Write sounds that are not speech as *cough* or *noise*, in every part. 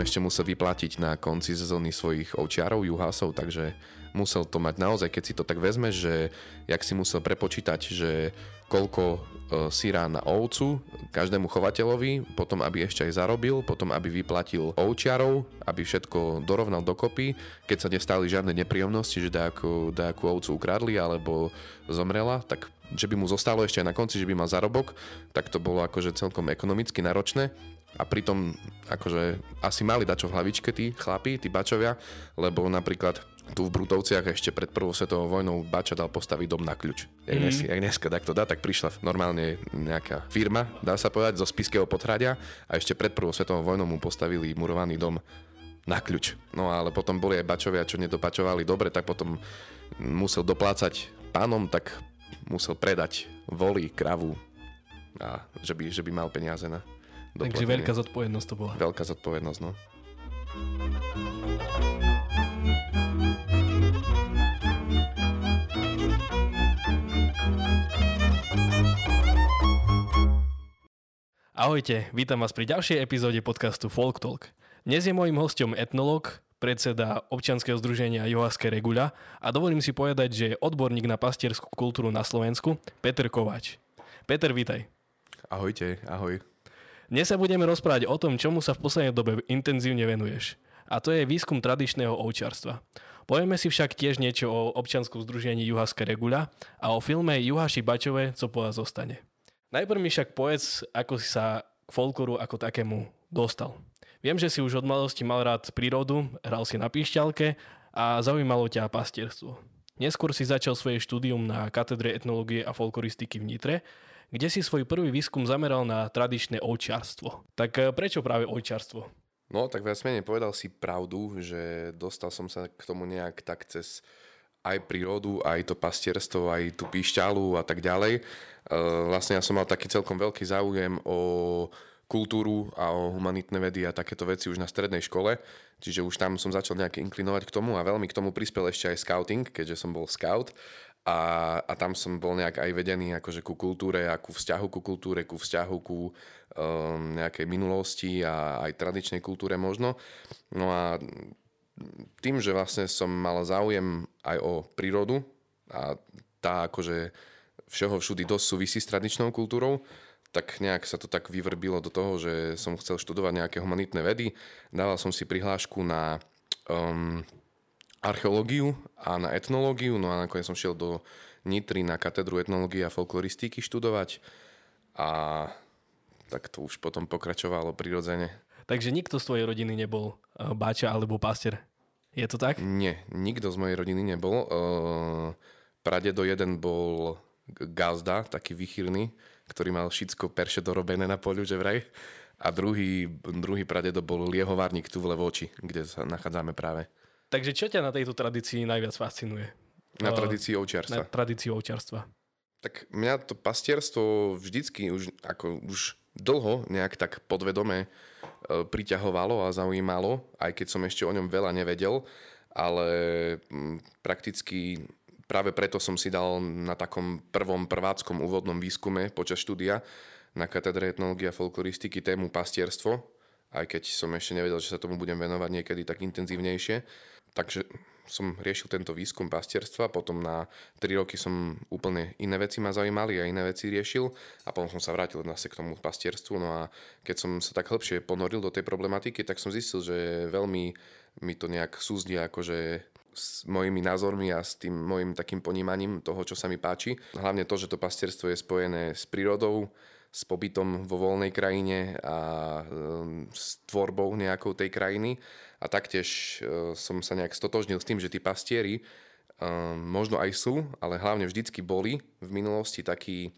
ešte musel vyplatiť na konci sezóny svojich ovčiarov, juhásov, takže musel to mať naozaj, keď si to tak vezme, že jak si musel prepočítať, že koľko e, síra na ovcu každému chovateľovi, potom aby ešte aj zarobil, potom aby vyplatil ovčiarov, aby všetko dorovnal dokopy, keď sa nestali žiadne nepríjemnosti, že dajakú, dajakú ovcu ukradli alebo zomrela, tak že by mu zostalo ešte aj na konci, že by mal zarobok, tak to bolo akože celkom ekonomicky náročné a pritom akože asi mali dačo v hlavičke tí chlapi, tí bačovia, lebo napríklad tu v Brutovciach ešte pred prvou svetovou vojnou Bača dal postaviť dom na kľúč. Jak, mm. dnes, jak dneska tak to dá, tak prišla normálne nejaká firma, dá sa povedať, zo Spiského podhradia a ešte pred prvou svetovou vojnou mu postavili murovaný dom na kľúč. No ale potom boli aj bačovia, čo nedopačovali dobre, tak potom musel doplácať pánom, tak musel predať voli, kravu a že by, že by mal peniaze na Takže veľká zodpovednosť to bola. Veľká zodpovednosť, no. Ahojte, vítam vás pri ďalšej epizóde podcastu Folk Talk. Dnes je môjim hostom etnolog, predseda občianskeho združenia Johaské Regula a dovolím si povedať, že je odborník na pastierskú kultúru na Slovensku, Peter Kovač. Peter, vítaj. Ahojte, ahoj. Dnes sa budeme rozprávať o tom, čomu sa v poslednej dobe intenzívne venuješ. A to je výskum tradičného ovčarstva. Povieme si však tiež niečo o občianskom združení Juhaské Regula a o filme Juhaši Bačové, co po vás zostane. Najprv mi však povedz, ako si sa k folkloru ako takému dostal. Viem, že si už od mladosti mal rád prírodu, hral si na píšťalke a zaujímalo ťa pastierstvo. Neskôr si začal svoje štúdium na katedre etnológie a folkloristiky v Nitre, kde si svoj prvý výskum zameral na tradičné ovčiarstvo. Tak eh, prečo práve ovčiarstvo? No, tak viac menej povedal si pravdu, že dostal som sa k tomu nejak tak cez aj prírodu, aj to pastierstvo, aj tú píšťalu a tak ďalej. E, vlastne ja som mal taký celkom veľký záujem o kultúru a o humanitné vedy a takéto veci už na strednej škole, čiže už tam som začal nejak inklinovať k tomu a veľmi k tomu prispel ešte aj scouting, keďže som bol scout a, a tam som bol nejak aj vedený akože ku kultúre a ku vzťahu ku kultúre, ku vzťahu ku um, nejakej minulosti a aj tradičnej kultúre možno. No a tým, že vlastne som mal záujem aj o prírodu a tá akože všeho všudy dosť súvisí s tradičnou kultúrou, tak nejak sa to tak vyvrbilo do toho, že som chcel študovať nejaké humanitné vedy. Dával som si prihlášku na um, archeológiu a na etnológiu, no a nakoniec som šiel do Nitry na katedru etnológie a folkloristiky študovať a tak to už potom pokračovalo prirodzene. Takže nikto z tvojej rodiny nebol uh, báča alebo pastier? Je to tak? Nie, nikto z mojej rodiny nebol. Uh, pradedo jeden bol gazda, taký vychýrny, ktorý mal všetko perše dorobené na poliu, že vraj. A druhý, druhý pradedo bol liehovárnik tu v Levoči, kde sa nachádzame práve. Takže čo ťa na tejto tradícii najviac fascinuje? Na tradícii ovčiarstva. Na tradícii ovčiarstva. Tak mňa to pastierstvo vždycky už, ako už dlho nejak tak podvedome e, priťahovalo a zaujímalo, aj keď som ešte o ňom veľa nevedel, ale prakticky práve preto som si dal na takom prvom prváckom úvodnom výskume počas štúdia na katedre etnológie a folkloristiky tému pastierstvo, aj keď som ešte nevedel, že sa tomu budem venovať niekedy tak intenzívnejšie. Takže som riešil tento výskum pastierstva, potom na 3 roky som úplne iné veci ma zaujímali a iné veci riešil a potom som sa vrátil zase k tomu pastierstvu. No a keď som sa tak hĺbšie ponoril do tej problematiky, tak som zistil, že veľmi mi to nejak súzdí akože s mojimi názormi a s tým mojim takým ponímaním toho, čo sa mi páči. Hlavne to, že to pastierstvo je spojené s prírodou, s pobytom vo voľnej krajine a um, s tvorbou nejakou tej krajiny. A taktiež uh, som sa nejak stotožnil s tým, že tí pastieri um, možno aj sú, ale hlavne vždycky boli v minulosti takí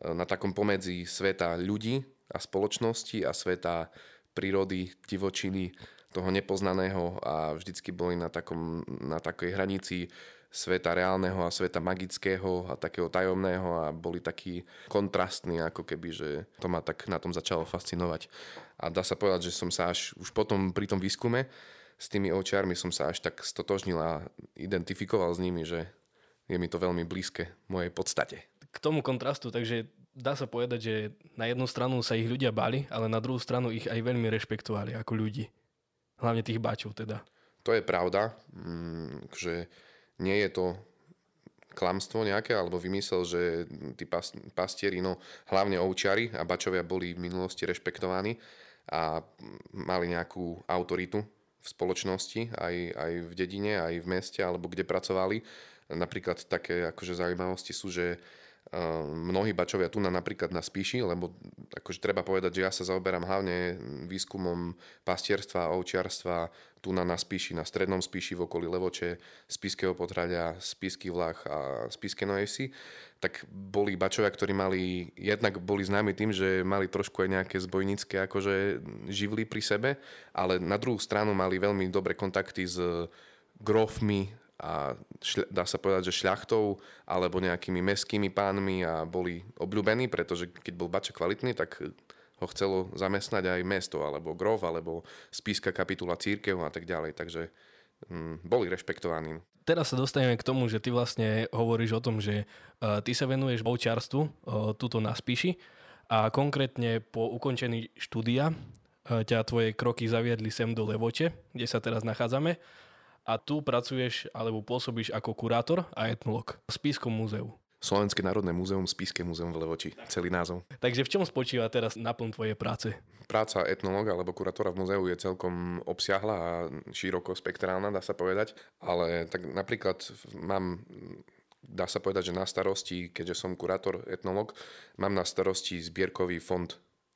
na takom pomedzi sveta ľudí a spoločnosti a sveta prírody, divočiny, toho nepoznaného a vždycky boli na, takom, na takej hranici sveta reálneho a sveta magického a takého tajomného a boli takí kontrastní, ako keby, že to ma tak na tom začalo fascinovať. A dá sa povedať, že som sa až už potom pri tom výskume s tými očiarmi som sa až tak stotožnil a identifikoval s nimi, že je mi to veľmi blízke mojej podstate. K tomu kontrastu, takže dá sa povedať, že na jednu stranu sa ich ľudia báli, ale na druhú stranu ich aj veľmi rešpektovali ako ľudí. hlavne tých bačov teda. To je pravda, mm, že nie je to klamstvo nejaké, alebo vymysel, že tí pas, pastieri, no hlavne ovčiari a bačovia boli v minulosti rešpektovaní a mali nejakú autoritu v spoločnosti, aj, aj v dedine, aj v meste, alebo kde pracovali. Napríklad také akože zaujímavosti sú, že mnohí bačovia tu na, napríklad na Spíši, lebo akože treba povedať, že ja sa zaoberám hlavne výskumom pastierstva, ovčiarstva tu na, Spíši, na strednom Spíši v okolí Levoče, Spískeho potradia, Spísky Vlach a Spíske Nojesy, tak boli bačovia, ktorí mali, jednak boli známi tým, že mali trošku aj nejaké zbojnícke akože živly pri sebe, ale na druhú stranu mali veľmi dobré kontakty s grofmi, a šľa, dá sa povedať, že šľachtou alebo nejakými meskými pánmi a boli obľúbení, pretože keď bol bača kvalitný, tak ho chcelo zamestnať aj mesto, alebo grov, alebo spíska kapitula církev a tak ďalej. Takže hm, boli rešpektovaní. Teraz sa dostaneme k tomu, že ty vlastne hovoríš o tom, že uh, ty sa venuješ boučarstvu uh, tuto na Spíši a konkrétne po ukončení štúdia uh, ťa tvoje kroky zaviedli sem do Levoče, kde sa teraz nachádzame a tu pracuješ alebo pôsobíš ako kurátor a etnolog v Spískom múzeu. Slovenské národné múzeum, Spíske múzeum v Levoči, celý názov. Takže v čom spočíva teraz naplň tvojej práce? Práca etnológa alebo kurátora v múzeu je celkom obsiahla a široko spektrálna, dá sa povedať, ale tak napríklad mám dá sa povedať, že na starosti, keďže som kurátor etnolog, mám na starosti zbierkový fond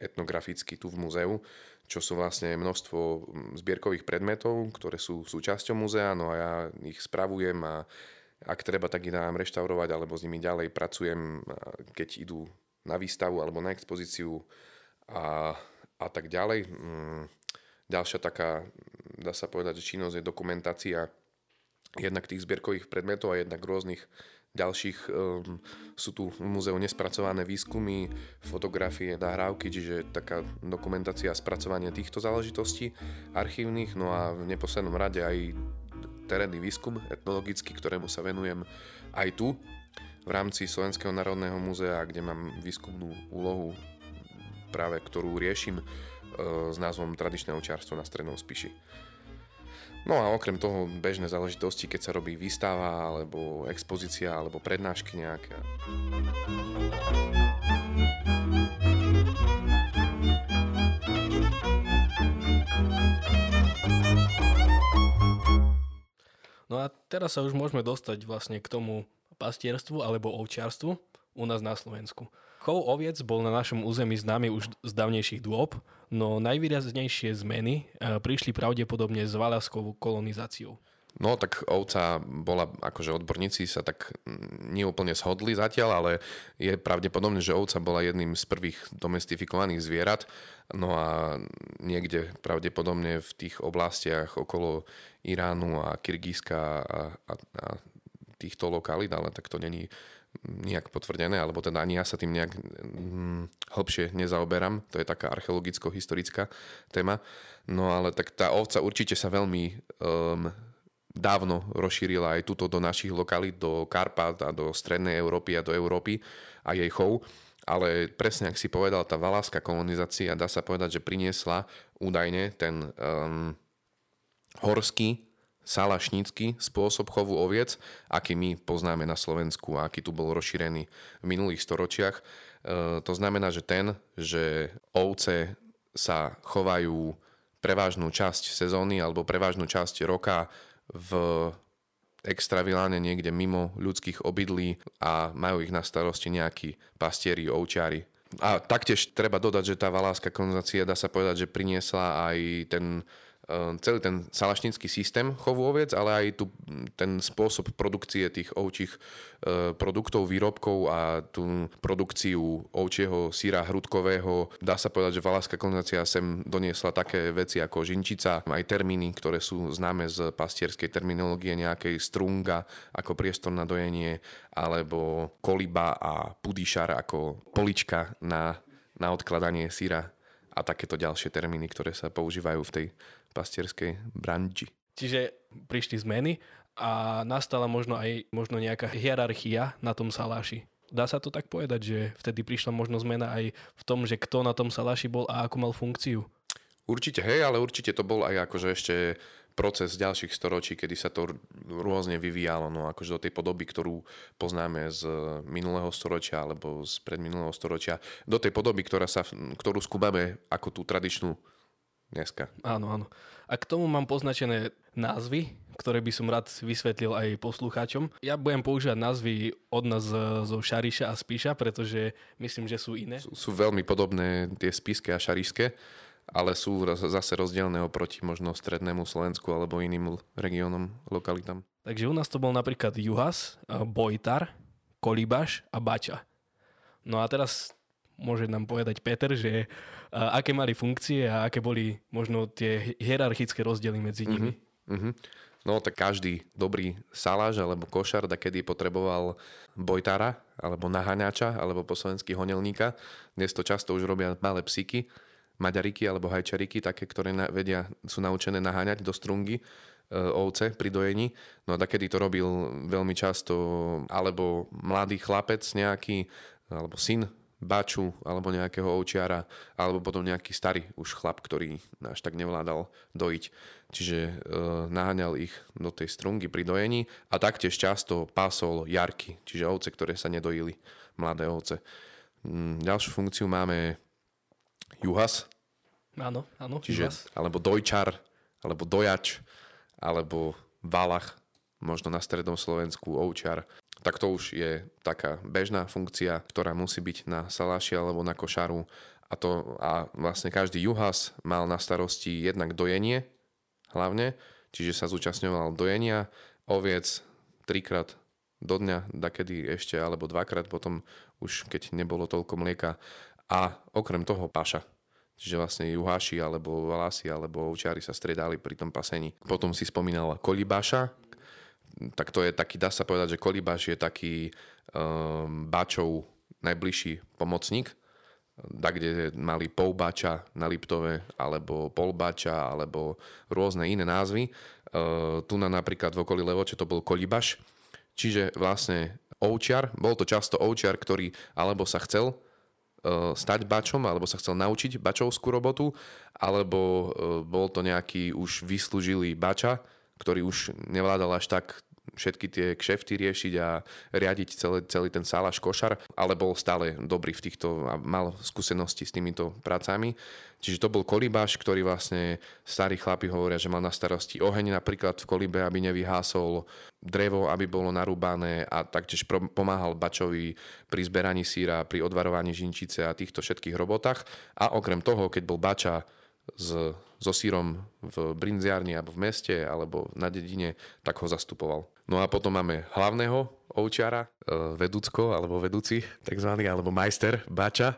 etnografický tu v múzeu, čo sú vlastne množstvo mm, zbierkových predmetov, ktoré sú súčasťou múzea, no a ja ich spravujem a ak treba, tak ich dám reštaurovať alebo s nimi ďalej pracujem, keď idú na výstavu alebo na expozíciu a, a tak ďalej. Mm, ďalšia taká, dá sa povedať, že činnosť je dokumentácia jednak tých zbierkových predmetov a jednak rôznych ďalších um, sú tu v múzeu nespracované výskumy, fotografie, nahrávky, čiže taká dokumentácia a spracovanie týchto záležitostí archívnych, no a v neposlednom rade aj terénny výskum etnologický, ktorému sa venujem aj tu v rámci Slovenského národného múzea, kde mám výskumnú úlohu práve ktorú riešim uh, s názvom Tradičné očiarstvo na Strednom Spiši. No a okrem toho bežné záležitosti, keď sa robí výstava, alebo expozícia, alebo prednášky nejaké. No a teraz sa už môžeme dostať vlastne k tomu pastierstvu alebo ovčiarstvu u nás na Slovensku. Chov oviec bol na našom území známy už z dávnejších dôb, no najvýraznejšie zmeny e, prišli pravdepodobne s valaskou kolonizáciou. No tak ovca bola, akože odborníci sa tak neúplne shodli zatiaľ, ale je pravdepodobné, že ovca bola jedným z prvých domestifikovaných zvierat. No a niekde pravdepodobne v tých oblastiach okolo Iránu a Kyrgyzska a, a, a týchto lokalít, ale tak to není nejak potvrdené, alebo teda ani ja sa tým nejak hm, hlbšie nezaoberám. To je taká archeologicko-historická téma. No ale tak tá ovca určite sa veľmi um, dávno rozšírila aj tuto do našich lokalít, do Karpat a do Strednej Európy a do Európy a jej chov. Ale presne, ak si povedal, tá valáská kolonizácia, dá sa povedať, že priniesla údajne ten um, horský salašnícky spôsob chovu oviec, aký my poznáme na Slovensku a aký tu bol rozšírený v minulých storočiach. E, to znamená, že ten, že ovce sa chovajú prevážnu časť sezóny alebo prevážnu časť roka v extraviláne niekde mimo ľudských obydlí a majú ich na starosti nejakí pastieri, ovčiari. A taktiež treba dodať, že tá valáská kolonizácia dá sa povedať, že priniesla aj ten celý ten salašnický systém chovu oviec, ale aj tu ten spôsob produkcie tých ovčích ehm, produktov, výrobkov a tú produkciu ovčieho síra hrudkového. Dá sa povedať, že valáská kolonizácia sem doniesla také veci ako žinčica, aj termíny, ktoré sú známe z pastierskej terminológie nejakej strunga ako priestor na dojenie, alebo koliba a pudišar ako polička na, na odkladanie síra a takéto ďalšie termíny, ktoré sa používajú v tej pastierskej branži. Čiže prišli zmeny a nastala možno aj možno nejaká hierarchia na tom saláši. Dá sa to tak povedať, že vtedy prišla možno zmena aj v tom, že kto na tom saláši bol a ako mal funkciu? Určite hej, ale určite to bol aj akože ešte proces ďalších storočí, kedy sa to rôzne vyvíjalo, no akože do tej podoby, ktorú poznáme z minulého storočia alebo z predminulého storočia, do tej podoby, ktorá sa, ktorú skúbame ako tú tradičnú dneska. Áno, áno. A k tomu mám poznačené názvy, ktoré by som rád vysvetlil aj poslucháčom. Ja budem používať názvy od nás zo Šariša a Spíša, pretože myslím, že sú iné. Sú, sú veľmi podobné tie spíske a šarišské ale sú zase rozdielne oproti možno strednému Slovensku alebo iným regiónom, lokalitám. Takže u nás to bol napríklad Juhas, Bojtar, Kolibaš a Bača. No a teraz môže nám povedať Peter, že aké mali funkcie a aké boli možno tie hierarchické rozdiely medzi nimi. Uh-huh, uh-huh. No tak každý dobrý saláž alebo košar, da kedy potreboval bojtára alebo naháňača alebo po slovensky honelníka. Dnes to často už robia malé psíky, maďariky alebo hajčariky, také, ktoré na, vedia, sú naučené naháňať do strungy e, ovce pri dojení. No a takedy to robil veľmi často alebo mladý chlapec nejaký, alebo syn baču alebo nejakého ovčiara, alebo potom nejaký starý už chlap, ktorý až tak nevládal dojiť. Čiže e, naháňal ich do tej strungy pri dojení a taktiež často pásol jarky, čiže ovce, ktoré sa nedojili, mladé ovce. Mm, ďalšiu funkciu máme juhas. Áno, áno. Čiže, juhas. alebo dojčar, alebo dojač, alebo valach, možno na strednom Slovensku ovčar. Tak to už je taká bežná funkcia, ktorá musí byť na saláši alebo na košaru. A, to, a vlastne každý juhas mal na starosti jednak dojenie, hlavne, čiže sa zúčastňoval dojenia oviec trikrát do dňa, dakedy ešte, alebo dvakrát potom, už keď nebolo toľko mlieka. A okrem toho paša. Čiže vlastne juháši alebo valasi alebo ovčiari sa stredali pri tom pasení. Potom si spomínal kolibáša, tak to je taký, dá sa povedať, že kolibáš je taký um, báčov najbližší pomocník, da kde mali polbáča na Liptove, alebo polbáča, alebo rôzne iné názvy. Uh, tu na napríklad v okolí Levoče to bol kolibaš, čiže vlastne ovčiar, bol to často ovčiar, ktorý alebo sa chcel E, stať bačom, alebo sa chcel naučiť bačovskú robotu, alebo e, bol to nejaký už vyslúžilý bača, ktorý už nevládal až tak všetky tie kšefty riešiť a riadiť celý, celý ten sálaš košar, ale bol stále dobrý v týchto a mal skúsenosti s týmito prácami. Čiže to bol kolibáš, ktorý vlastne starí chlapi hovoria, že mal na starosti oheň napríklad v kolibe, aby nevyhásol, drevo, aby bolo narúbané a taktiež pomáhal bačovi pri zberaní síra, pri odvarovaní žinčice a týchto všetkých robotách. A okrem toho, keď bol bača s, so sírom v brinziarni alebo v meste alebo na dedine, tak ho zastupoval. No a potom máme hlavného ovčiara, e, vedúcko alebo vedúci, takzvaný, alebo majster, bača.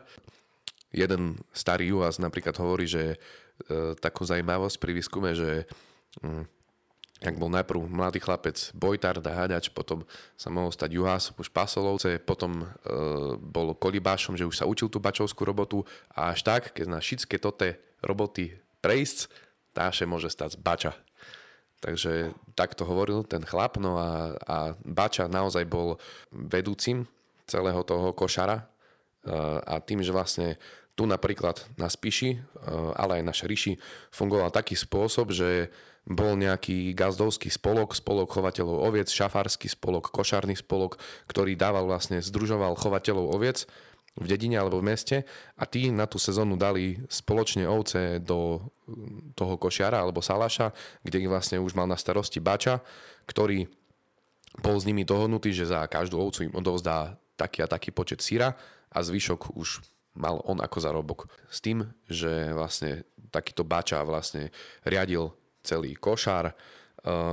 Jeden starý juhas napríklad hovorí, že e, takú zaujímavosť pri výskume, že mm, ak bol najprv mladý chlapec bojtár, háďač, potom sa mohol stať juhás, už pasolovce, potom e, bol kolibášom, že už sa učil tú bačovskú robotu a až tak, keď na všetky tote roboty prejsť, táše môže stať bača. Takže takto hovoril ten chlap, no a, a Bača naozaj bol vedúcim celého toho košara a tým, že vlastne tu napríklad na Spiši, ale aj na Šeriši fungoval taký spôsob, že bol nejaký gazdovský spolok, spolok chovateľov oviec, šafársky spolok, košárny spolok, ktorý dával vlastne, združoval chovateľov oviec v dedine alebo v meste a tí na tú sezónu dali spoločne ovce do toho košiara alebo salaša, kde ich vlastne už mal na starosti bača, ktorý bol s nimi dohodnutý, že za každú ovcu im odovzdá taký a taký počet syra a zvyšok už mal on ako zarobok. S tým, že vlastne takýto bača vlastne riadil celý košár, e,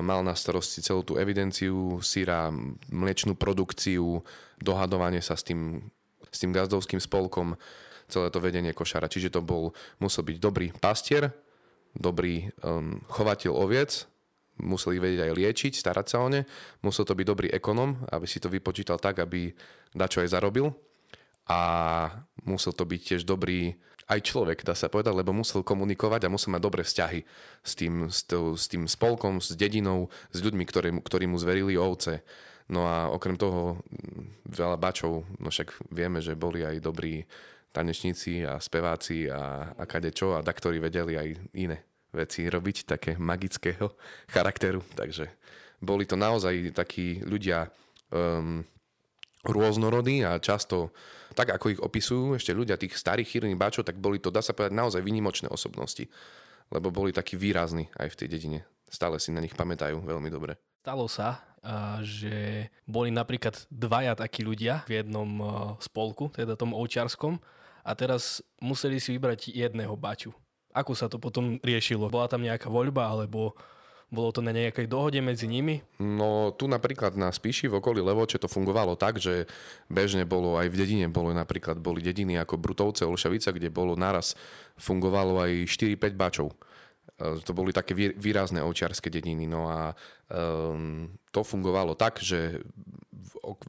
mal na starosti celú tú evidenciu syra, mliečnú produkciu, dohadovanie sa s tým s tým gazdovským spolkom celé to vedenie košara. Čiže to bol, musel byť dobrý pastier, dobrý um, chovateľ oviec, musel ich vedieť aj liečiť, starať sa o ne, musel to byť dobrý ekonom, aby si to vypočítal tak, aby dačo aj zarobil a musel to byť tiež dobrý aj človek, dá sa povedať, lebo musel komunikovať a musel mať dobré vzťahy s tým, s, tým, spolkom, s dedinou, s ľuďmi, ktorí, ktorí mu zverili ovce. No a okrem toho veľa bačov, no však vieme, že boli aj dobrí tanečníci a speváci a, a kadečo a ktorí vedeli aj iné veci robiť, také magického *laughs* charakteru. Takže boli to naozaj takí ľudia um, rôznorodí a často, tak ako ich opisujú ešte ľudia tých starých chýrnych báčov, tak boli to, dá sa povedať, naozaj vynimočné osobnosti. Lebo boli takí výrazní aj v tej dedine. Stále si na nich pamätajú veľmi dobre. Stalo sa, že boli napríklad dvaja takí ľudia v jednom spolku, teda tom ovčiarskom, a teraz museli si vybrať jedného baču. Ako sa to potom riešilo? Bola tam nejaká voľba, alebo bolo to na nejakej dohode medzi nimi? No tu napríklad na Spíši v okolí Levoče to fungovalo tak, že bežne bolo aj v dedine, bolo napríklad boli dediny ako Brutovce, Olšavica, kde bolo naraz fungovalo aj 4-5 bačov. E, to boli také výrazné ovčiarske dediny. No a um, to fungovalo tak, že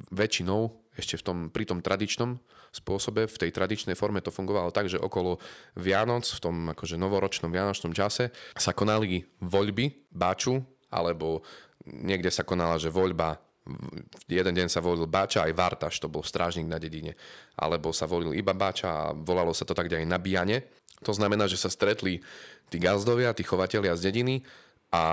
väčšinou ešte v tom, pri tom tradičnom spôsobe, v tej tradičnej forme to fungovalo tak, že okolo Vianoc, v tom akože novoročnom vianočnom čase sa konali voľby báču, alebo niekde sa konala, že voľba jeden deň sa volil Báča aj Vartaš, to bol strážnik na dedine. Alebo sa volil iba Báča a volalo sa to tak aj nabíjanie. To znamená, že sa stretli tí gazdovia, tí chovatelia z dediny a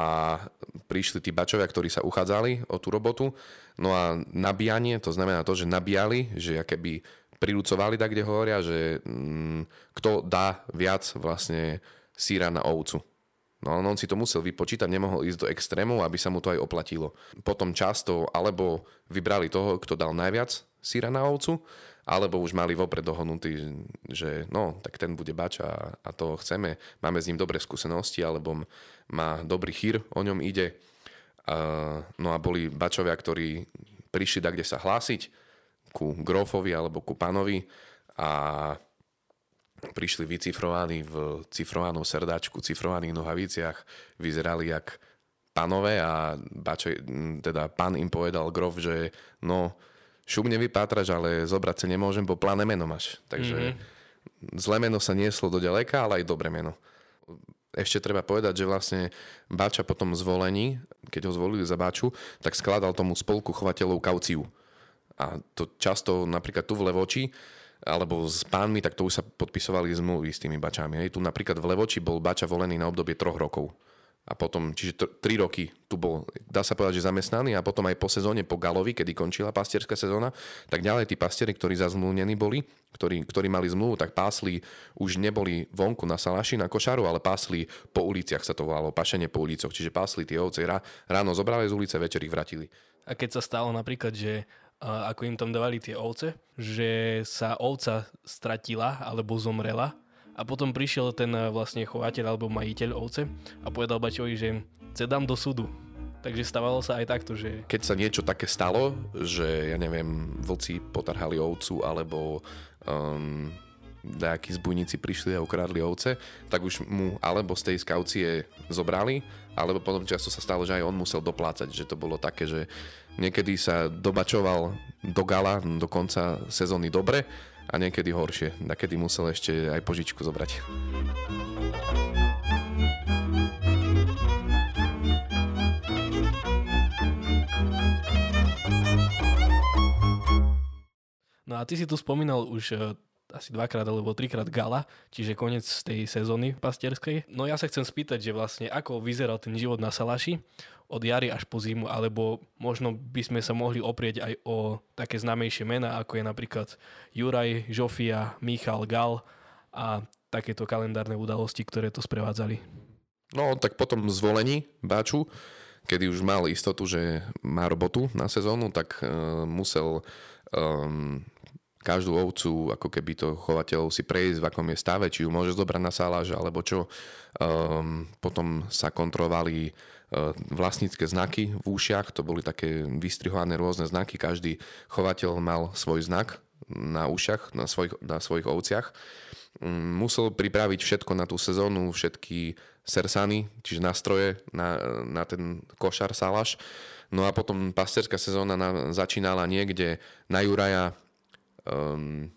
prišli tí bačovia, ktorí sa uchádzali o tú robotu. No a nabíjanie, to znamená to, že nabíjali, že keby prirúcovali tak, kde hovoria, že mm, kto dá viac vlastne síra na ovcu. No on si to musel vypočítať, nemohol ísť do extrémov, aby sa mu to aj oplatilo. Potom často alebo vybrali toho, kto dal najviac síra na ovcu, alebo už mali vopred dohodnutý, že no, tak ten bude bač a, to chceme, máme s ním dobré skúsenosti, alebo má dobrý chýr, o ňom ide. No a boli bačovia, ktorí prišli tak, kde sa hlásiť, ku grofovi alebo ku panovi a prišli vycifrovaní v cifrovanom srdačku, cifrovaných nohaviciach, vyzerali jak panové a bačo, teda pán im povedal grof, že no, šup nevypátraš, ale zobrať sa nemôžem, bo plané meno máš. Takže mm-hmm. zlé meno sa nieslo do ďaleka, ale aj dobré meno. Ešte treba povedať, že vlastne Bača potom zvolení, keď ho zvolili za Baču, tak skladal tomu spolku chovateľov kauciu. A to často napríklad tu v Levoči, alebo s pánmi, tak to už sa podpisovali zmluvy s tými bačami. Hej. Tu napríklad v Levoči bol bača volený na obdobie troch rokov. A potom, čiže t- tri roky tu bol, dá sa povedať, že zamestnaný a potom aj po sezóne, po Galovi, kedy končila pastierská sezóna, tak ďalej tí pastieri, ktorí zazmluvnení boli, ktorí, ktorí mali zmluvu, tak pásli, už neboli vonku na salaši, na košaru, ale pásli po uliciach sa to volalo, pašenie po ulicoch. Čiže pásli tie ovce, ráno zobrali z ulice, večer ich vratili. A keď sa stalo napríklad, že ako im tam dávali tie ovce, že sa ovca stratila alebo zomrela a potom prišiel ten e, vlastne chovateľ alebo majiteľ ovce a povedal Bačovi, že cedám do súdu. Takže stávalo sa aj takto, že... Keď sa niečo také stalo, že ja neviem, vlci potarhali ovcu alebo um, nejakí zbujníci prišli a ukradli ovce, tak už mu alebo z tej skaucie zobrali, alebo potom často sa stalo, že aj on musel doplácať, že to bolo také, že Niekedy sa dobačoval do gala do konca sezóny dobre a niekedy horšie. Nakedy musel ešte aj požičku zobrať. No a ty si tu spomínal už e, asi dvakrát alebo trikrát gala, čiže koniec tej sezóny pastierskej. No ja sa chcem spýtať, že vlastne ako vyzeral ten život na Salaši od jary až po zimu, alebo možno by sme sa mohli oprieť aj o také známejšie mená, ako je napríklad Juraj, Žofia, Michal, Gal a takéto kalendárne udalosti, ktoré to sprevádzali. No, tak potom zvolení Báču, kedy už mal istotu, že má robotu na sezónu, tak uh, musel um, každú ovcu, ako keby to chovateľov si prejsť, v akom je stave, či ju môže zobrať na sálaž, alebo čo. Um, potom sa kontrolovali E, vlastnícke znaky v ušiach, to boli také vystrihované rôzne znaky, každý chovateľ mal svoj znak na ušiach, na svojich, na svojich ovciach. Mm, musel pripraviť všetko na tú sezónu, všetky sersany, čiže nástroje na, na ten košar, salaš. No a potom pastierská sezóna na, začínala niekde na Juraja, um,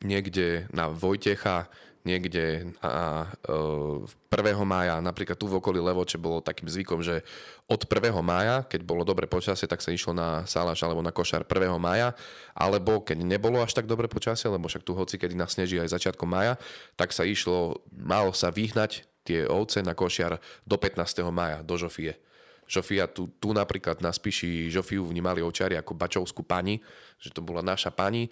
niekde na Vojtecha, niekde a, e, 1. mája, napríklad tu v okolí Levoče bolo takým zvykom, že od 1. mája, keď bolo dobre počasie, tak sa išlo na Salaš alebo na Košar 1. mája, alebo keď nebolo až tak dobre počasie, lebo však tu hoci kedy nasneží aj začiatkom mája, tak sa išlo, malo sa vyhnať tie ovce na Košiar do 15. mája, do Žofie. Žofia, tu, tu napríklad na Spiši Žofiu vnímali ovčiari ako bačovskú pani, že to bola naša pani.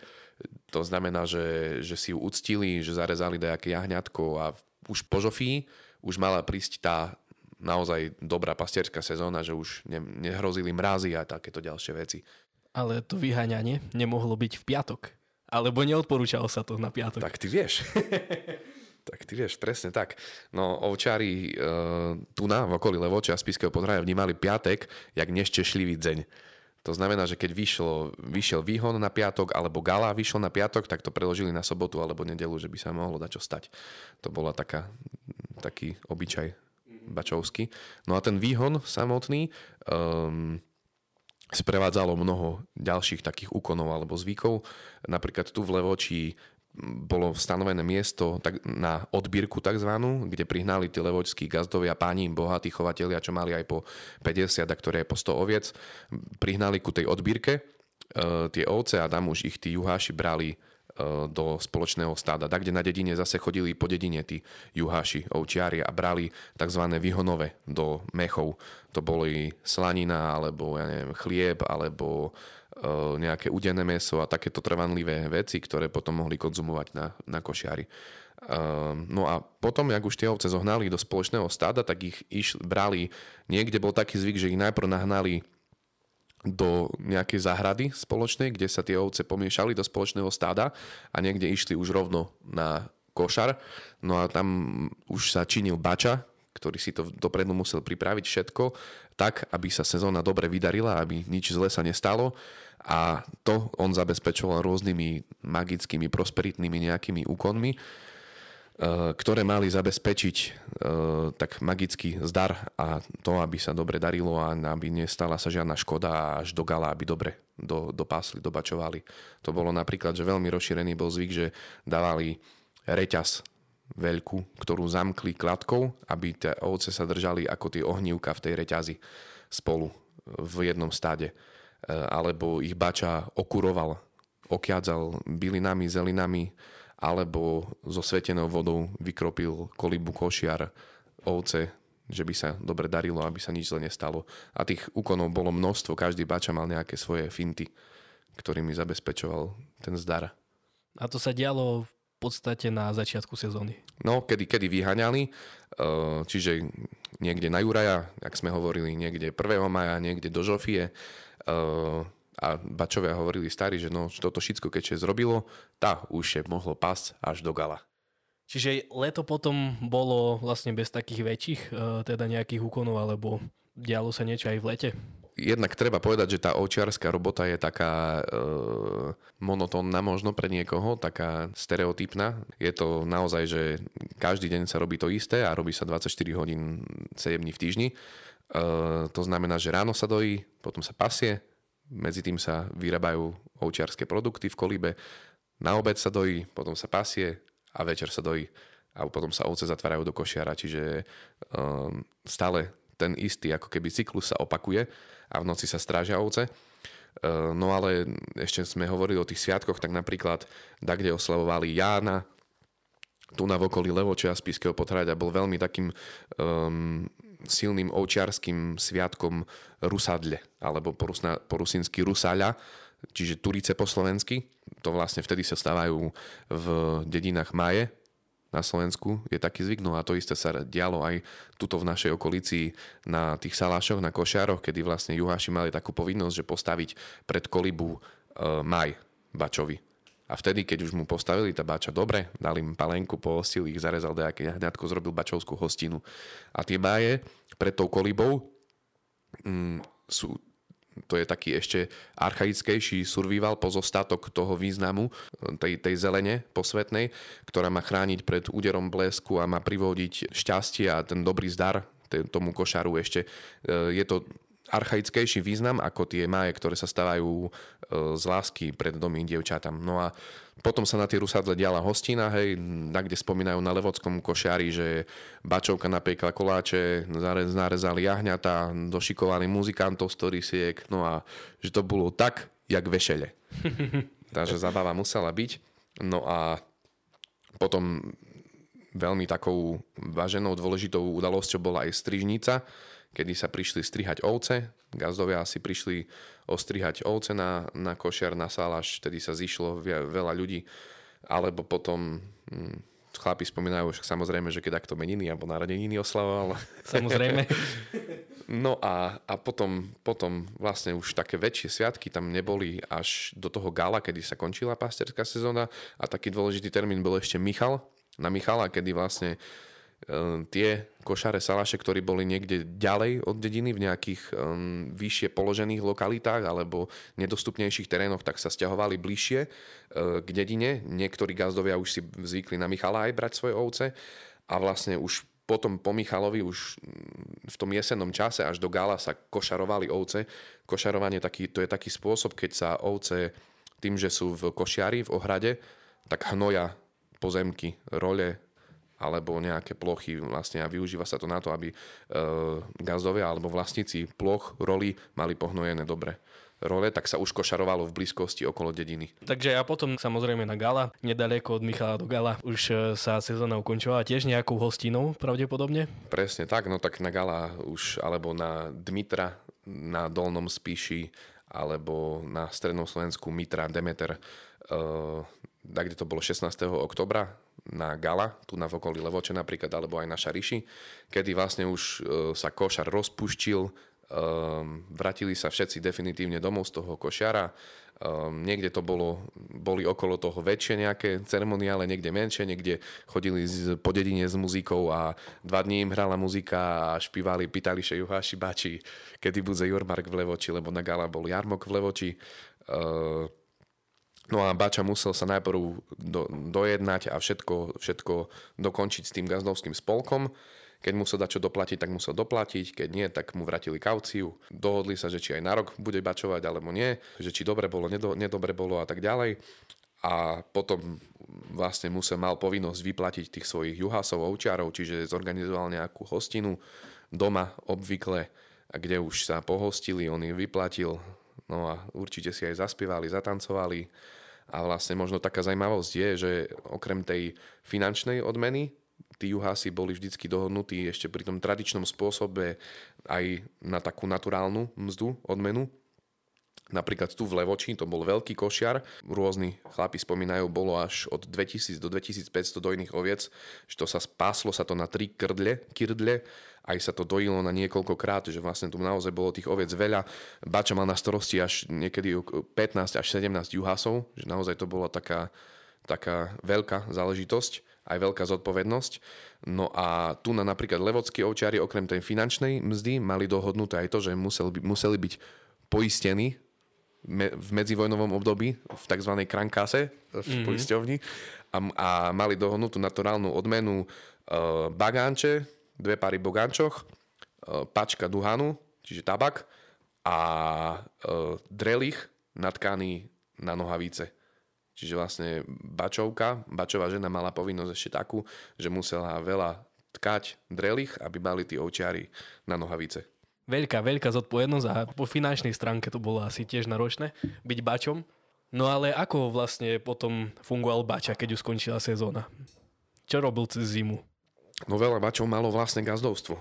To znamená, že, že si ju uctili, že zarezali nejaké jahňatko a už po Žofii už mala prísť tá naozaj dobrá pastierská sezóna, že už ne, nehrozili mrazy a takéto ďalšie veci. Ale to vyháňanie nemohlo byť v piatok. Alebo neodporúčalo sa to na piatok. Tak ty vieš. *laughs* Tak ty vieš, presne tak. No ovčári e, tu na v okolí Levoče a Spiského podhraja vnímali piatek jak neštešlivý deň. To znamená, že keď vyšlo, vyšiel výhon na piatok alebo gala vyšiel na piatok, tak to preložili na sobotu alebo nedelu, že by sa mohlo dať čo stať. To bola taká, taký obyčaj bačovský. No a ten výhon samotný um, sprevádzalo mnoho ďalších takých úkonov alebo zvykov. Napríklad tu v Levoči bolo stanovené miesto tak, na odbírku tzv., kde prihnali tí levočskí gazdovia, páni, bohatí chovatelia, čo mali aj po 50 a ktoré aj po 100 oviec, prihnali ku tej odbírke e, tie ovce a tam už ich tí juháši brali e, do spoločného stáda. Tak, kde na dedine zase chodili po dedine tí juháši, ovčiari a brali tzv. vyhonové do mechov. To boli slanina, alebo ja neviem, chlieb, alebo nejaké udené meso a takéto trvanlivé veci, ktoré potom mohli konzumovať na, na košiari. Uh, no a potom, jak už tie ovce zohnali do spoločného stáda, tak ich iš, brali, niekde bol taký zvyk, že ich najprv nahnali do nejakej záhrady spoločnej, kde sa tie ovce pomiešali do spoločného stáda a niekde išli už rovno na košar. No a tam už sa činil bača, ktorý si to dopredu musel pripraviť všetko, tak, aby sa sezóna dobre vydarila, aby nič zle sa nestalo a to on zabezpečoval rôznymi magickými, prosperitnými nejakými úkonmi, e, ktoré mali zabezpečiť e, tak magický zdar a to, aby sa dobre darilo a aby nestala sa žiadna škoda až do gala, aby dobre do, dopásli, dobačovali. To bolo napríklad, že veľmi rozšírený bol zvyk, že dávali reťaz veľkú, ktorú zamkli kladkou, aby tie ovce sa držali ako tie ohnívka v tej reťazi spolu v jednom stade. E, alebo ich bača okuroval, okiadzal bylinami, zelinami, alebo so svetenou vodou vykropil kolibu košiar, ovce, že by sa dobre darilo, aby sa nič zle nestalo. A tých úkonov bolo množstvo, každý bača mal nejaké svoje finty, ktorými zabezpečoval ten zdar. A to sa dialo podstate na začiatku sezóny. No, kedy, kedy vyhaňali, e, čiže niekde na Juraja, ak sme hovorili, niekde 1. maja, niekde do Žofie, Uh, a bačovia hovorili starí, že no, toto všetko keďže zrobilo, tá už je mohlo pásť až do gala. Čiže leto potom bolo vlastne bez takých väčších, uh, teda nejakých úkonov, alebo dialo sa niečo aj v lete? Jednak treba povedať, že tá ovčiarská robota je taká e, monotónna možno pre niekoho, taká stereotypná. Je to naozaj, že každý deň sa robí to isté a robí sa 24 hodín 7 dní v týždni. Uh, to znamená, že ráno sa dojí, potom sa pasie, medzi tým sa vyrábajú ovčiarské produkty v kolíbe, na obed sa dojí, potom sa pasie a večer sa dojí a potom sa ovce zatvárajú do košiara, čiže um, stále ten istý ako keby cyklus sa opakuje a v noci sa strážia ovce. Uh, no ale ešte sme hovorili o tých sviatkoch, tak napríklad da, kde oslavovali Jána, tu na okolí Levoče a Spiského potradia bol veľmi takým um, silným ovčiarským sviatkom Rusadle, alebo po, rusna, Rusaľa, čiže Turice po slovensky. To vlastne vtedy sa stávajú v dedinách Maje, na Slovensku je taký zvyk, no a to isté sa dialo aj tuto v našej okolici na tých salášoch, na košiaroch, kedy vlastne juháši mali takú povinnosť, že postaviť pred kolibu e, maj bačovi. A vtedy, keď už mu postavili tá bača dobre, dali im palenku, pohostil ich, zarezal nejaké jahňatko, zrobil bačovskú hostinu. A tie báje pred tou kolibou mm, sú to je taký ešte archaickejší survival, pozostatok toho významu, tej, tej zelene posvetnej, ktorá má chrániť pred úderom blesku a má privodiť šťastie a ten dobrý zdar tomu košaru ešte. E, je to archaickejší význam ako tie máje, ktoré sa stávajú e, z lásky pred domy dievčatám. No a potom sa na tie rusadle diala hostina, hej, na kde spomínajú na Levockom košiari, že bačovka napiekla koláče, narezali jahňata, došikovali muzikantov z torisiek, no a že to bolo tak, jak vešele. *laughs* Takže zabava musela byť. No a potom veľmi takou váženou, dôležitou udalosťou bola aj strižnica, kedy sa prišli strihať ovce. Gazdovia si prišli ostrihať ovce na, na košiar, na sálaš, vtedy sa zišlo veľa ľudí. Alebo potom hm, chlapi spomínajú, že samozrejme, že keď takto meniny alebo narodeniny oslavoval. Samozrejme. *laughs* no a, a potom, potom vlastne už také väčšie sviatky tam neboli až do toho gala, kedy sa končila pastierská sezóna a taký dôležitý termín bol ešte Michal, na Michala, kedy vlastne tie košare salaše, ktorí boli niekde ďalej od dediny v nejakých um, vyššie položených lokalitách alebo nedostupnejších terénoch, tak sa stiahovali bližšie uh, k dedine. Niektorí gazdovia už si zvykli na Michala aj brať svoje ovce a vlastne už potom po Michalovi už mm, v tom jesennom čase až do Gala sa košarovali ovce. Košarovanie taký, to je taký spôsob, keď sa ovce tým, že sú v košiari, v ohrade, tak hnoja pozemky, role, alebo nejaké plochy vlastne a využíva sa to na to, aby e, gazdovia alebo vlastníci ploch, roli mali pohnojené dobre role, tak sa už košarovalo v blízkosti okolo dediny. Takže a potom samozrejme na Gala, nedaleko od Michala do Gala, už e, sa sezóna ukončovala tiež nejakou hostinou pravdepodobne? Presne tak, no tak na Gala už, alebo na Dmitra na Dolnom Spíši, alebo na Strednom Slovensku Mitra Demeter, kde to bolo 16. oktobra na Gala, tu na okolí Levoče napríklad, alebo aj na Šariši, kedy vlastne už e, sa košar rozpuštil, Um, vrátili sa všetci definitívne domov z toho košiara. Um, niekde to bolo, boli okolo toho väčšie nejaké ceremoniále, niekde menšie, niekde chodili z, po dedine s muzikou a dva dní im hrala muzika a špívali, pýtali sa juháši bači, kedy bude Jurmark v Levoči, lebo na gala bol Jarmok v Levoči. Uh, No a Bača musel sa najprv do, dojednať a všetko, všetko dokončiť s tým gazdovským spolkom. Keď musel dať čo doplatiť, tak musel doplatiť, keď nie, tak mu vratili kauciu. Dohodli sa, že či aj na rok bude bačovať alebo nie, že či dobre bolo, nedo, nedobre bolo a tak ďalej. A potom vlastne musel mal povinnosť vyplatiť tých svojich juhasov, ovčiarov, čiže zorganizoval nejakú hostinu doma obvykle, kde už sa pohostili, on ich vyplatil, no a určite si aj zaspievali, zatancovali a vlastne možno taká zaujímavosť je, že okrem tej finančnej odmeny, tí juhási boli vždycky dohodnutí ešte pri tom tradičnom spôsobe aj na takú naturálnu mzdu, odmenu. Napríklad tu v Levoči, to bol veľký košiar, rôzni chlapi spomínajú, bolo až od 2000 do 2500 dojných oviec, že to sa spáslo sa to na tri krdle, kirdle aj sa to dojilo na niekoľkokrát, že vlastne tu naozaj bolo tých oviec veľa. Bača mal na starosti až niekedy 15 až 17 juhasov, že naozaj to bola taká, taká veľká záležitosť, aj veľká zodpovednosť. No a tu na napríklad levodskí ovčiari okrem tej finančnej mzdy mali dohodnuté aj to, že museli, by, museli byť poistení v medzivojnovom období v tzv. krankase v mm-hmm. poisťovni a, a mali dohodnutú naturálnu odmenu e, bagánče, dve pary bogančoch, e, pačka duhanu, čiže tabak a e, drelich natkaný na nohavice. Čiže vlastne bačovka, bačová žena mala povinnosť ešte takú, že musela veľa tkať drelich, aby mali tí ovčiari na nohavice. Veľká, veľká zodpovednosť a po finančnej stránke to bolo asi tiež náročné byť bačom. No ale ako vlastne potom fungoval bača, keď už skončila sezóna? Čo robil cez zimu? No veľa bačov malo vlastné gazdovstvo.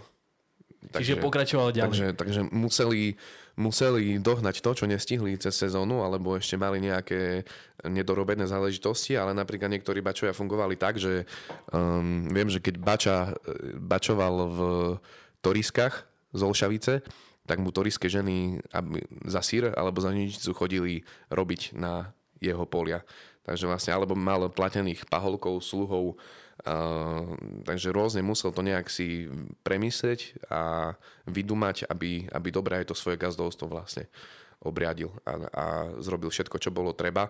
Takže, Čiže pokračoval ďalej. Takže, takže museli, museli dohnať to, čo nestihli cez sezónu, alebo ešte mali nejaké nedorobené záležitosti, ale napríklad niektorí bačovia fungovali tak, že um, viem, že keď bača bačoval v Toriskách z Olšavice, tak mu toriské ženy za sír alebo za ničicu chodili robiť na jeho polia. Takže vlastne, alebo mal platených paholkov, sluhov, Uh, takže rôzne musel to nejak si premyslieť a vydumať, aby, aby dobre aj to svoje gazdovstvo vlastne obriadil a, a zrobil všetko, čo bolo treba.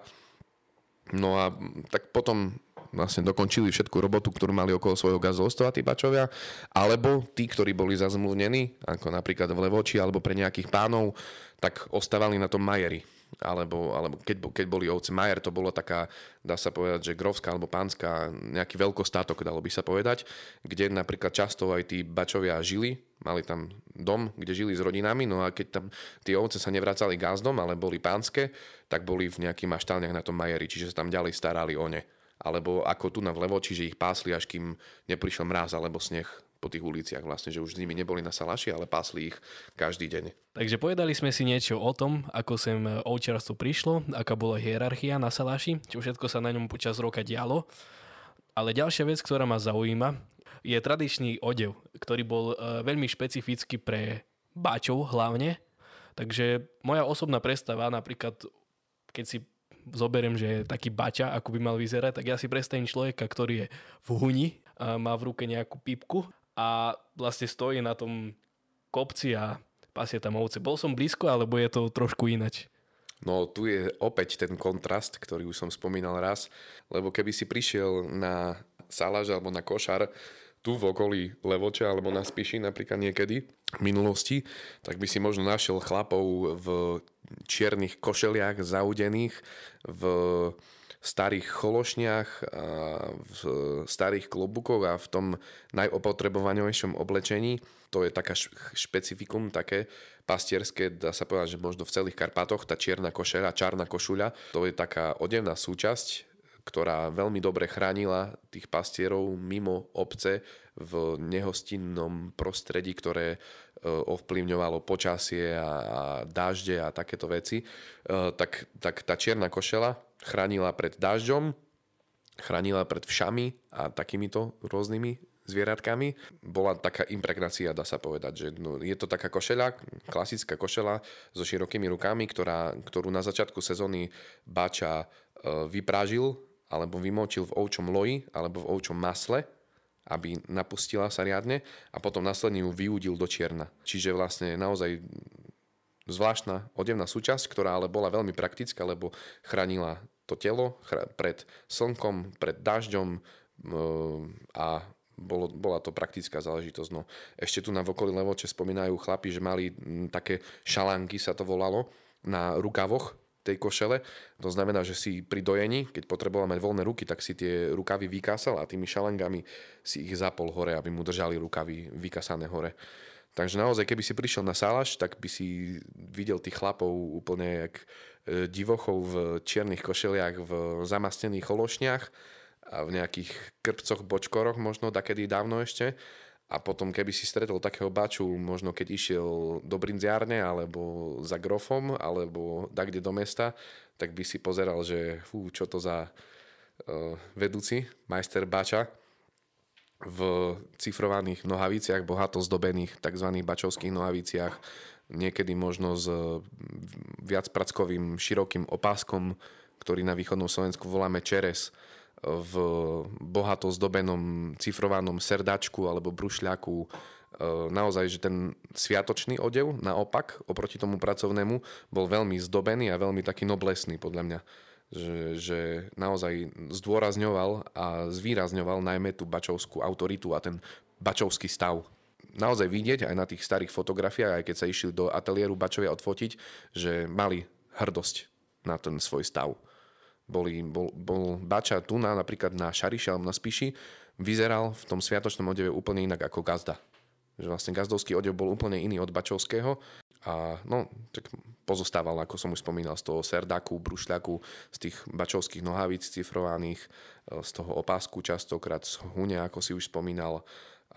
No a tak potom vlastne dokončili všetku robotu, ktorú mali okolo svojho gazdovstva tí bačovia, alebo tí, ktorí boli zazmluvnení, ako napríklad v Levoči alebo pre nejakých pánov, tak ostávali na tom majeri alebo, alebo keď, keď boli ovce Majer, to bolo taká, dá sa povedať, že grovská alebo pánska, nejaký veľkostátok, dalo by sa povedať, kde napríklad často aj tí bačovia žili, mali tam dom, kde žili s rodinami, no a keď tam tie ovce sa nevracali gazdom, ale boli pánske, tak boli v nejakých maštálniach na tom Majeri, čiže sa tam ďalej starali o ne. Alebo ako tu na vlevo, čiže ich pásli, až kým neprišiel mráz alebo sneh po tých uliciach vlastne, že už s nimi neboli na salaši, ale pásli ich každý deň. Takže povedali sme si niečo o tom, ako sem ovčiarstvo prišlo, aká bola hierarchia na salaši, čo všetko sa na ňom počas roka dialo. Ale ďalšia vec, ktorá ma zaujíma, je tradičný odev, ktorý bol e, veľmi špecifický pre báčov hlavne. Takže moja osobná predstava, napríklad keď si zoberiem, že je taký baťa, ako by mal vyzerať, tak ja si predstavím človeka, ktorý je v huni, má v ruke nejakú pípku a vlastne stojí na tom kopci a pasie tam ovce. Bol som blízko, alebo je to trošku inač? No tu je opäť ten kontrast, ktorý už som spomínal raz, lebo keby si prišiel na salaž alebo na košar tu v okolí Levoče alebo na Spiši napríklad niekedy v minulosti, tak by si možno našiel chlapov v čiernych košeliach zaudených, v starých chološniach, a v starých klobukoch a v tom najopotrebovanejšom oblečení. To je taká špecifikum, také pastierské, dá sa povedať, že možno v celých Karpatoch, tá čierna košera, čárna košuľa, to je taká odevná súčasť, ktorá veľmi dobre chránila tých pastierov mimo obce v nehostinnom prostredí, ktoré e, ovplyvňovalo počasie a, a dažde a takéto veci, e, tak, tak tá čierna košela chránila pred dažďom, chránila pred všami a takýmito rôznymi zvieratkami. Bola taká impregnácia, dá sa povedať, že no, je to taká košela, klasická košela so širokými rukami, ktorá, ktorú na začiatku sezóny Bača e, vyprážil alebo vymočil v ovčom loji alebo v ovčom masle, aby napustila sa riadne a potom následne ju vyúdil do čierna. Čiže vlastne naozaj zvláštna odevná súčasť, ktorá ale bola veľmi praktická, lebo chránila to telo pred slnkom, pred dažďom a bolo, bola to praktická záležitosť. No, ešte tu na v okolí Levoče spomínajú chlapi, že mali také šalánky, sa to volalo, na rukavoch tej košele. To znamená, že si pri dojení, keď potreboval mať voľné ruky, tak si tie rukavy vykásal a tými šalangami si ich zapol hore, aby mu držali rukavy vykasané hore. Takže naozaj, keby si prišiel na sálaš, tak by si videl tých chlapov úplne jak e, divochov v čiernych košeliach, v zamastených chološniach a v nejakých krpcoch, bočkoroch možno, takedy dávno ešte. A potom, keby si stretol takého baču, možno keď išiel do brinziárne, alebo za grofom, alebo kde do mesta, tak by si pozeral, že fú, čo to za uh, vedúci, majster bača v cifrovaných nohaviciach, bohato zdobených tzv. bačovských nohaviciach, niekedy možno s prackovým širokým opáskom, ktorý na východnom Slovensku voláme čeres, v bohato zdobenom cifrovanom serdačku alebo brušľaku. E, naozaj, že ten sviatočný odev, naopak, oproti tomu pracovnému, bol veľmi zdobený a veľmi taký noblesný podľa mňa že, že naozaj zdôrazňoval a zvýrazňoval najmä tú bačovskú autoritu a ten bačovský stav. Naozaj vidieť aj na tých starých fotografiách, aj keď sa išli do ateliéru bačovia odfotiť, že mali hrdosť na ten svoj stav. Boli, bol, bol bača tu na, napríklad na Šariši alebo na Spiši, vyzeral v tom sviatočnom odeve úplne inak ako gazda. Že vlastne gazdovský odev bol úplne iný od bačovského a no, tak pozostával, ako som už spomínal, z toho serdaku, brušľaku, z tých bačovských nohavíc cifrovaných, z toho opásku častokrát, z hune, ako si už spomínal.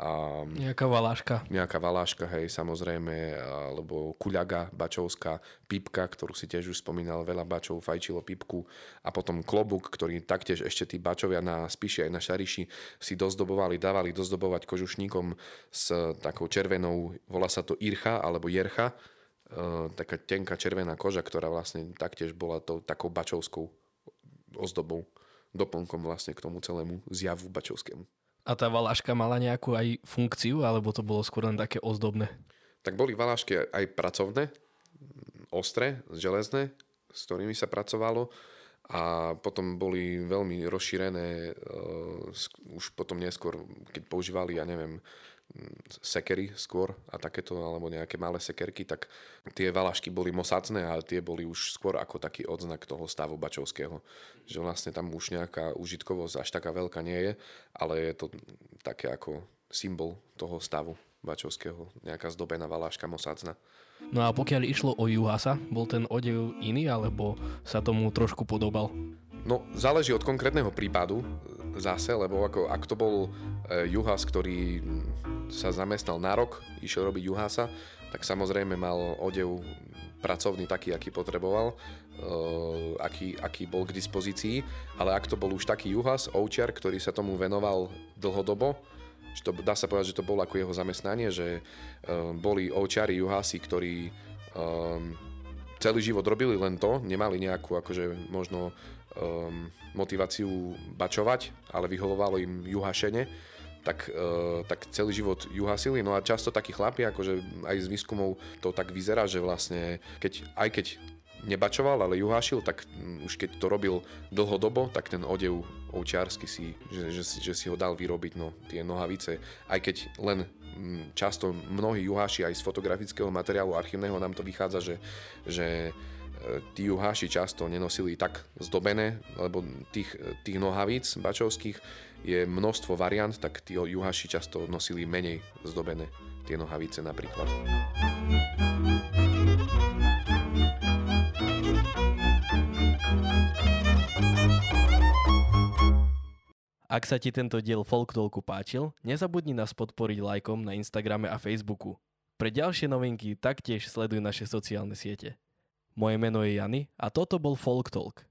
A, nejaká valáška. Nejaká valáška, hej, samozrejme, alebo kuľaga bačovská, pipka, ktorú si tiež už spomínal, veľa bačov fajčilo pipku a potom klobuk, ktorý taktiež ešte tí bačovia na Spiši aj na Šariši si dozdobovali, dávali dozdobovať kožušníkom s takou červenou, volá sa to ircha alebo jercha, e, taká tenká červená koža, ktorá vlastne taktiež bola to takou bačovskou ozdobou, doplnkom vlastne k tomu celému zjavu bačovskému. A tá valaška mala nejakú aj funkciu, alebo to bolo skôr len také ozdobné? Tak boli valašky aj pracovné, ostré, železné, s ktorými sa pracovalo a potom boli veľmi rozšírené uh, už potom neskôr, keď používali, ja neviem, sekery skôr a takéto, alebo nejaké malé sekerky, tak tie valašky boli mosacné a tie boli už skôr ako taký odznak toho stavu bačovského. Že vlastne tam už nejaká užitkovosť až taká veľká nie je, ale je to také ako symbol toho stavu bačovského, nejaká zdobená valáška mosacná. No a pokiaľ išlo o Juhasa, bol ten odev iný, alebo sa tomu trošku podobal? No, záleží od konkrétneho prípadu zase, lebo ako, ak to bol e, Juhas, ktorý sa zamestnal na rok, išiel robiť Juhasa, tak samozrejme mal odev pracovný taký, aký potreboval, uh, aký, aký bol k dispozícii, ale ak to bol už taký juhas, ovčiar, ktorý sa tomu venoval dlhodobo, že to, dá sa povedať, že to bolo ako jeho zamestnanie, že uh, boli ovčiari, juhasi, ktorí um, celý život robili len to, nemali nejakú akože možno um, motiváciu bačovať, ale vyhovovalo im juhašene, tak, uh, tak celý život juhasili. No a často takí chlapi, akože aj z výskumov to tak vyzerá, že vlastne keď, aj keď nebačoval, ale juhašil, tak um, už keď to robil dlhodobo, tak ten odev ovčiarsky si, že, že, že si ho dal vyrobiť, no tie nohavice, aj keď len um, často mnohí juháši aj z fotografického materiálu archívneho nám to vychádza, že, že e, tí juháši často nenosili tak zdobené, lebo tých, tých nohavíc bačovských je množstvo variant, tak tí juhaši často nosili menej zdobené tie nohavice napríklad. Ak sa ti tento diel Folk Talku páčil, nezabudni nás podporiť lajkom na Instagrame a Facebooku. Pre ďalšie novinky taktiež sleduj naše sociálne siete. Moje meno je Jany a toto bol Folk Talk.